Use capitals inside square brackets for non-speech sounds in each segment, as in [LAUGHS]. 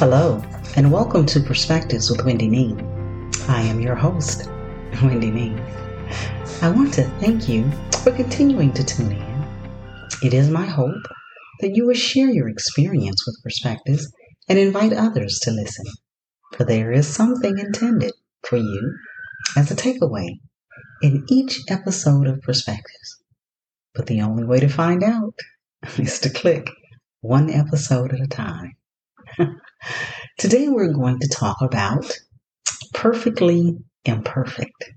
Hello, and welcome to Perspectives with Wendy Nean. I am your host, [LAUGHS] Wendy Nean. I want to thank you for continuing to tune in. It is my hope that you will share your experience with Perspectives and invite others to listen, for there is something intended for you as a takeaway in each episode of Perspectives. But the only way to find out [LAUGHS] is to click one episode at a time. [LAUGHS] Today we're going to talk about perfectly imperfect.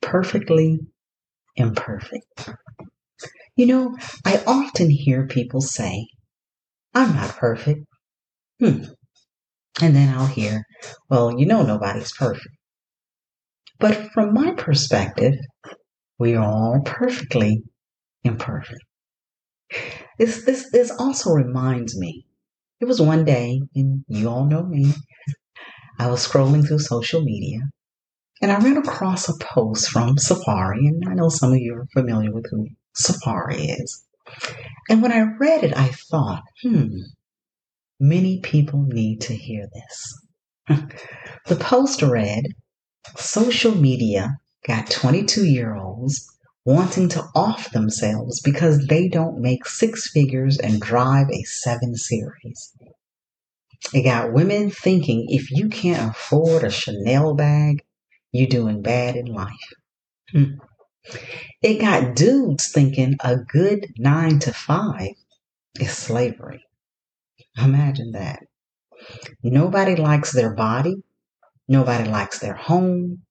Perfectly imperfect. You know, I often hear people say, I'm not perfect. Hmm. And then I'll hear, well, you know, nobody's perfect. But from my perspective, we are all perfectly imperfect. This, this, this also reminds me it was one day, and you all know me, I was scrolling through social media and I ran across a post from Safari, and I know some of you are familiar with who Safari is. And when I read it, I thought, hmm, many people need to hear this. [LAUGHS] the post read Social media got 22 year olds wanting to off themselves because they don't make six figures and drive a seven series. It got women thinking if you can't afford a Chanel bag, you're doing bad in life. Hmm. It got dudes thinking a good nine to five is slavery. Imagine that. Nobody likes their body. Nobody likes their home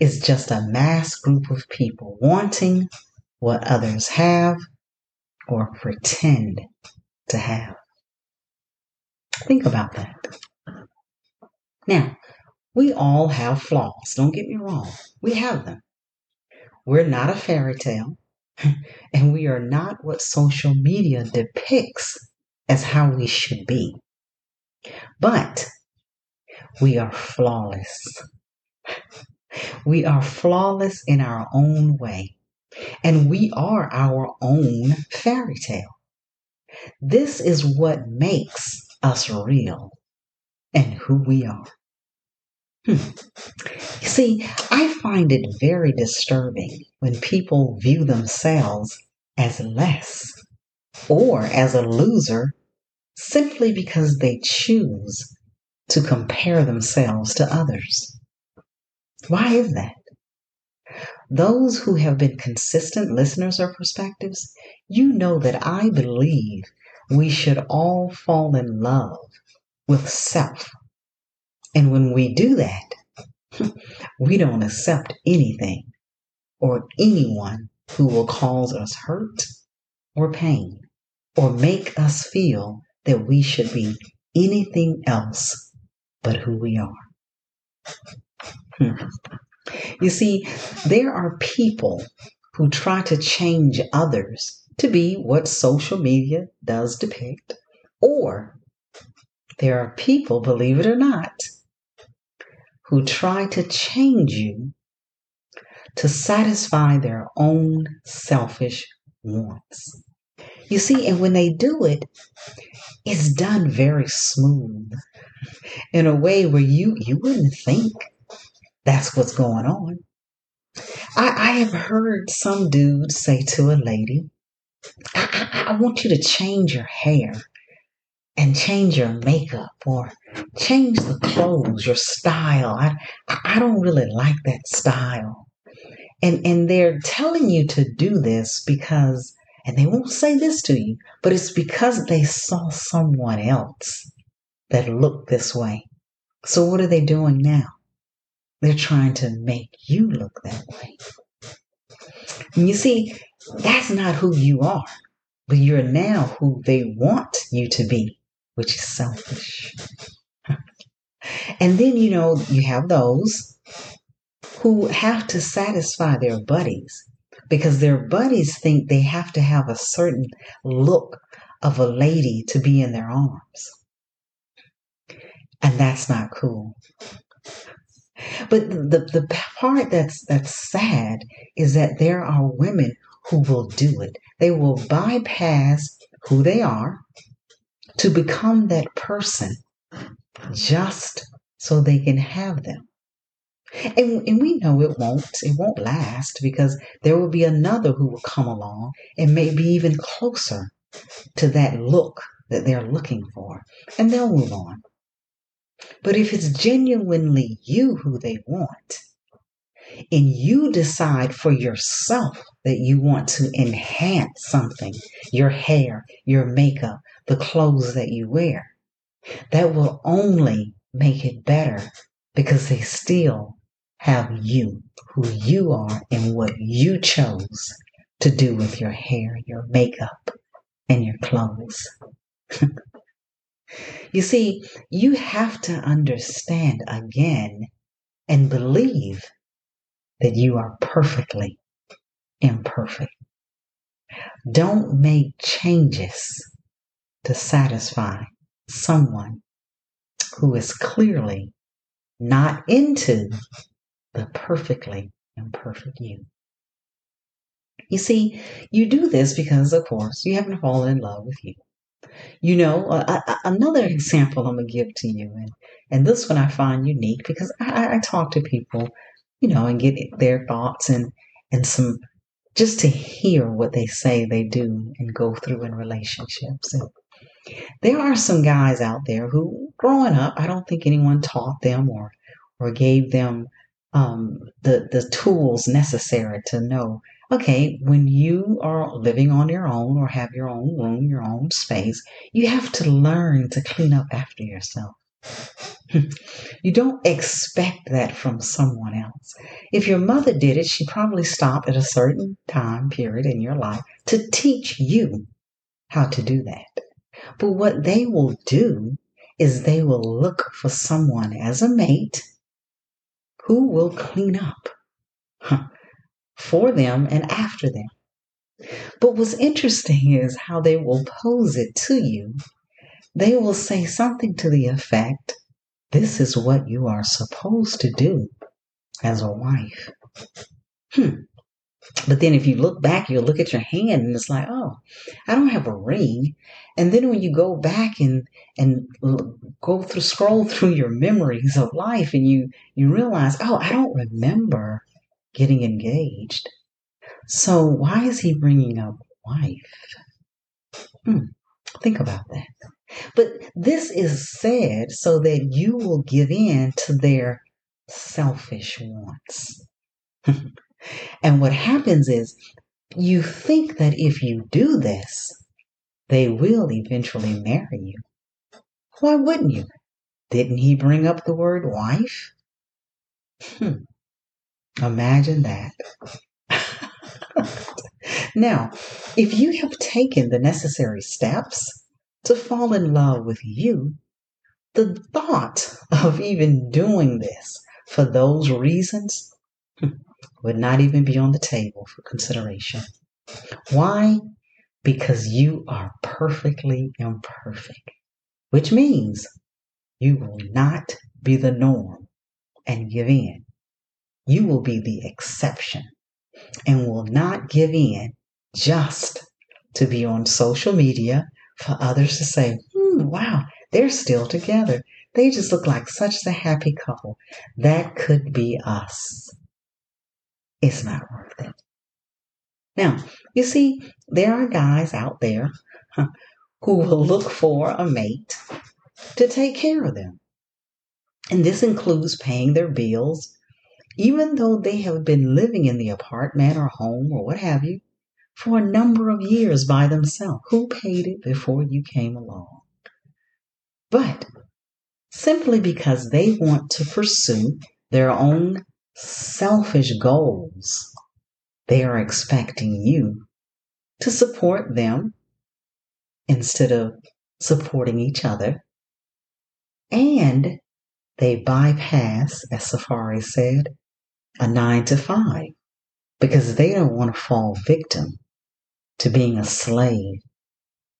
is just a mass group of people wanting what others have or pretend to have. Think about that. Now, we all have flaws. Don't get me wrong. We have them. We're not a fairy tale, [LAUGHS] and we are not what social media depicts as how we should be. But we are flawless. [LAUGHS] We are flawless in our own way, and we are our own fairy tale. This is what makes us real and who we are. Hmm. You see, I find it very disturbing when people view themselves as less or as a loser simply because they choose to compare themselves to others. Why is that? Those who have been consistent listeners of perspectives, you know that I believe we should all fall in love with self. And when we do that, [LAUGHS] we don't accept anything or anyone who will cause us hurt or pain or make us feel that we should be anything else but who we are. Hmm. You see, there are people who try to change others to be what social media does depict, or there are people, believe it or not, who try to change you to satisfy their own selfish wants. You see, and when they do it, it's done very smooth in a way where you you wouldn't think that's what's going on. I, I have heard some dude say to a lady, I, I, I want you to change your hair and change your makeup or change the clothes, your style. I, I don't really like that style. And, and they're telling you to do this because, and they won't say this to you, but it's because they saw someone else that looked this way. So what are they doing now? They're trying to make you look that way. And you see, that's not who you are, but you're now who they want you to be, which is selfish. [LAUGHS] and then, you know, you have those who have to satisfy their buddies because their buddies think they have to have a certain look of a lady to be in their arms. And that's not cool. But the, the part that's that's sad is that there are women who will do it. They will bypass who they are to become that person just so they can have them. And, and we know it won't it won't last because there will be another who will come along and maybe even closer to that look that they're looking for and they'll move on but if it's genuinely you who they want and you decide for yourself that you want to enhance something your hair your makeup the clothes that you wear that will only make it better because they still have you, who you are, and what you chose to do with your hair, your makeup, and your clothes. [LAUGHS] you see, you have to understand again and believe that you are perfectly imperfect. Don't make changes to satisfy someone who is clearly not into the perfectly imperfect you. You see, you do this because, of course, you haven't fallen in love with you. You know, uh, another example I'm going to give to you, and, and this one I find unique because I, I talk to people, you know, and get their thoughts and, and some just to hear what they say they do and go through in relationships. And there are some guys out there who, growing up, I don't think anyone taught them or or gave them um, the the tools necessary to know. Okay, when you are living on your own or have your own room, your own space, you have to learn to clean up after yourself. [LAUGHS] you don't expect that from someone else. If your mother did it, she probably stopped at a certain time period in your life to teach you how to do that. But what they will do is they will look for someone as a mate who will clean up for them and after them. But what's interesting is how they will pose it to you. They will say something to the effect, This is what you are supposed to do as a wife. Hmm. But then if you look back, you'll look at your hand and it's like, oh, I don't have a ring. And then when you go back and and go through scroll [LAUGHS] through your memories of life and you you realize, oh, I don't remember getting engaged. So why is he bringing up wife? Hmm, think about that. But this is said so that you will give in to their selfish wants. [LAUGHS] And what happens is you think that if you do this, they will eventually marry you. Why wouldn't you? Didn't he bring up the word wife? Hmm. Imagine that. now, if you have taken the necessary steps to fall in love with you, the thought of even doing this for those reasons would not even be on the table for consideration. Why? Because you are perfectly imperfect, which means you will not be the norm and give in. You will be the exception and will not give in just to be on social media for others to say, hmm, wow, they're still together. They just look like such a happy couple. That could be us it's not worth it. Now, you see, there are guys out there who will look for a mate to take care of them. And this includes paying their bills, even though they have been living in the apartment or home or what have you for a number of years by themselves. Who paid it before you came along? But simply because they want to pursue their own selfish goals, they are expecting you to support them instead of supporting each other. And they bypass, as Safari said, a nine to five because they don't want to fall victim to being a slave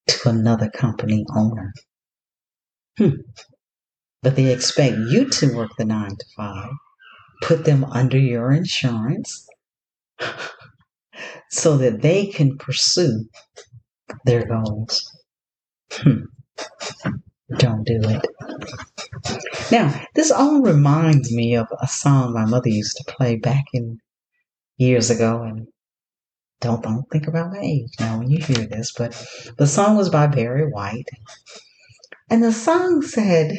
to another company owner. Hmm. But they expect you to work the nine to five put them under your insurance [LAUGHS] so that they can pursue their goals. Hmm. Don't do it. Now, this all reminds me of a song my mother used to play back in years ago, and don't don't think about my age now when you hear this, but the song was by Barry White, and the song said,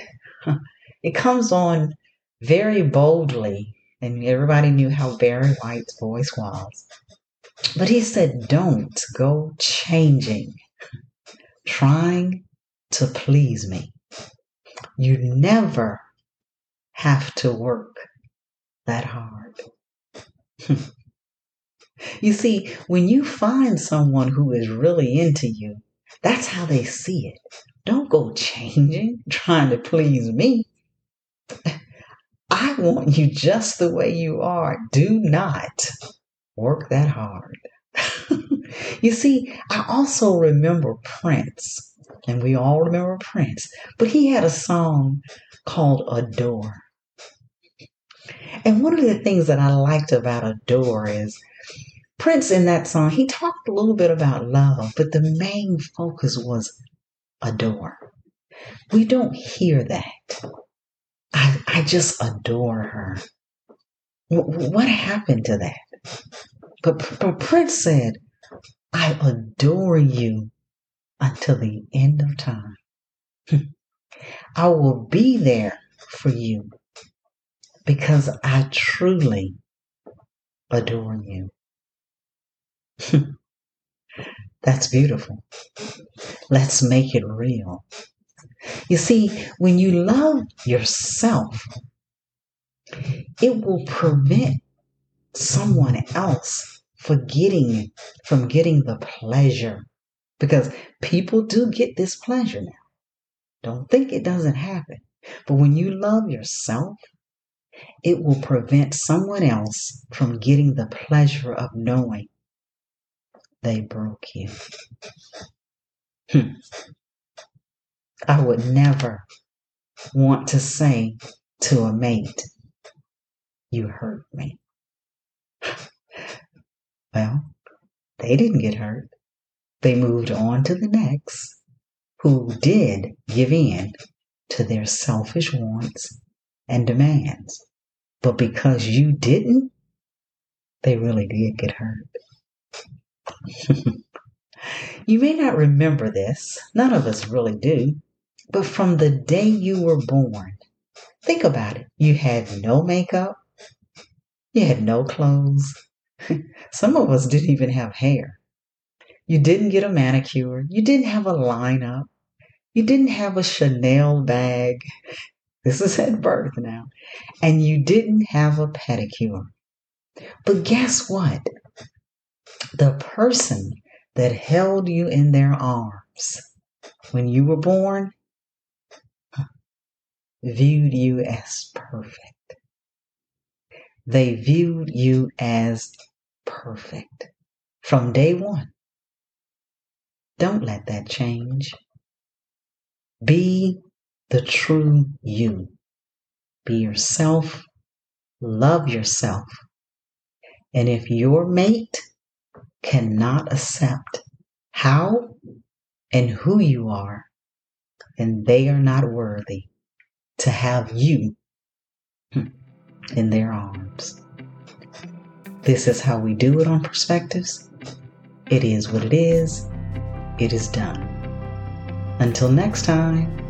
"It comes on very boldly," and everybody knew how Barry White's voice was. But he said, "Don't go changing, trying to please me." You never have to work that hard. [LAUGHS] you see, when you find someone who is really into you, that's how they see it. Don't go changing, [LAUGHS] trying to please me. I want you just the way you are. Do not work that hard. [LAUGHS] you see, I also remember Prince and we all remember Prince, but he had a song called Adore. And one of the things that I liked about Adore is Prince in that song, he talked a little bit about love, but the main focus was adore. We don't hear that. I, I just adore her. What happened to that? But, but Prince said, I adore you until the end of time. I will be there for you because I truly adore you. [LAUGHS] That's beautiful. Let's make it real. You see, when you love yourself, it will prevent someone else forgetting from getting the pleasure because people do get this pleasure now. Don't think it doesn't happen. But when you love yourself, it will prevent someone else from getting the pleasure of knowing they broke you. [LAUGHS] Hmm. I would never want to say to a mate, You hurt me. [SIGHS] Well, they didn't get hurt. They moved on to the next, who did give in to their selfish wants and demands. But because you didn't, they really did get hurt. [LAUGHS] you may not remember this, none of us really do, but from the day you were born, think about it. You had no makeup, you had no clothes. [LAUGHS] Some of us didn't even have hair. You didn't get a manicure. You didn't have a lineup. You didn't have a Chanel bag. This is at birth now. And you didn't have a pedicure. But guess what? The person that held you in their arms when you were born viewed you as perfect. They viewed you as perfect from day one. Don't let that change. Be the true you. Be yourself. Love yourself. And if your mate cannot accept how and who you are, then they are not worthy to have you in their arms. This is how we do it on Perspectives. It is what it is it is done. Until next time.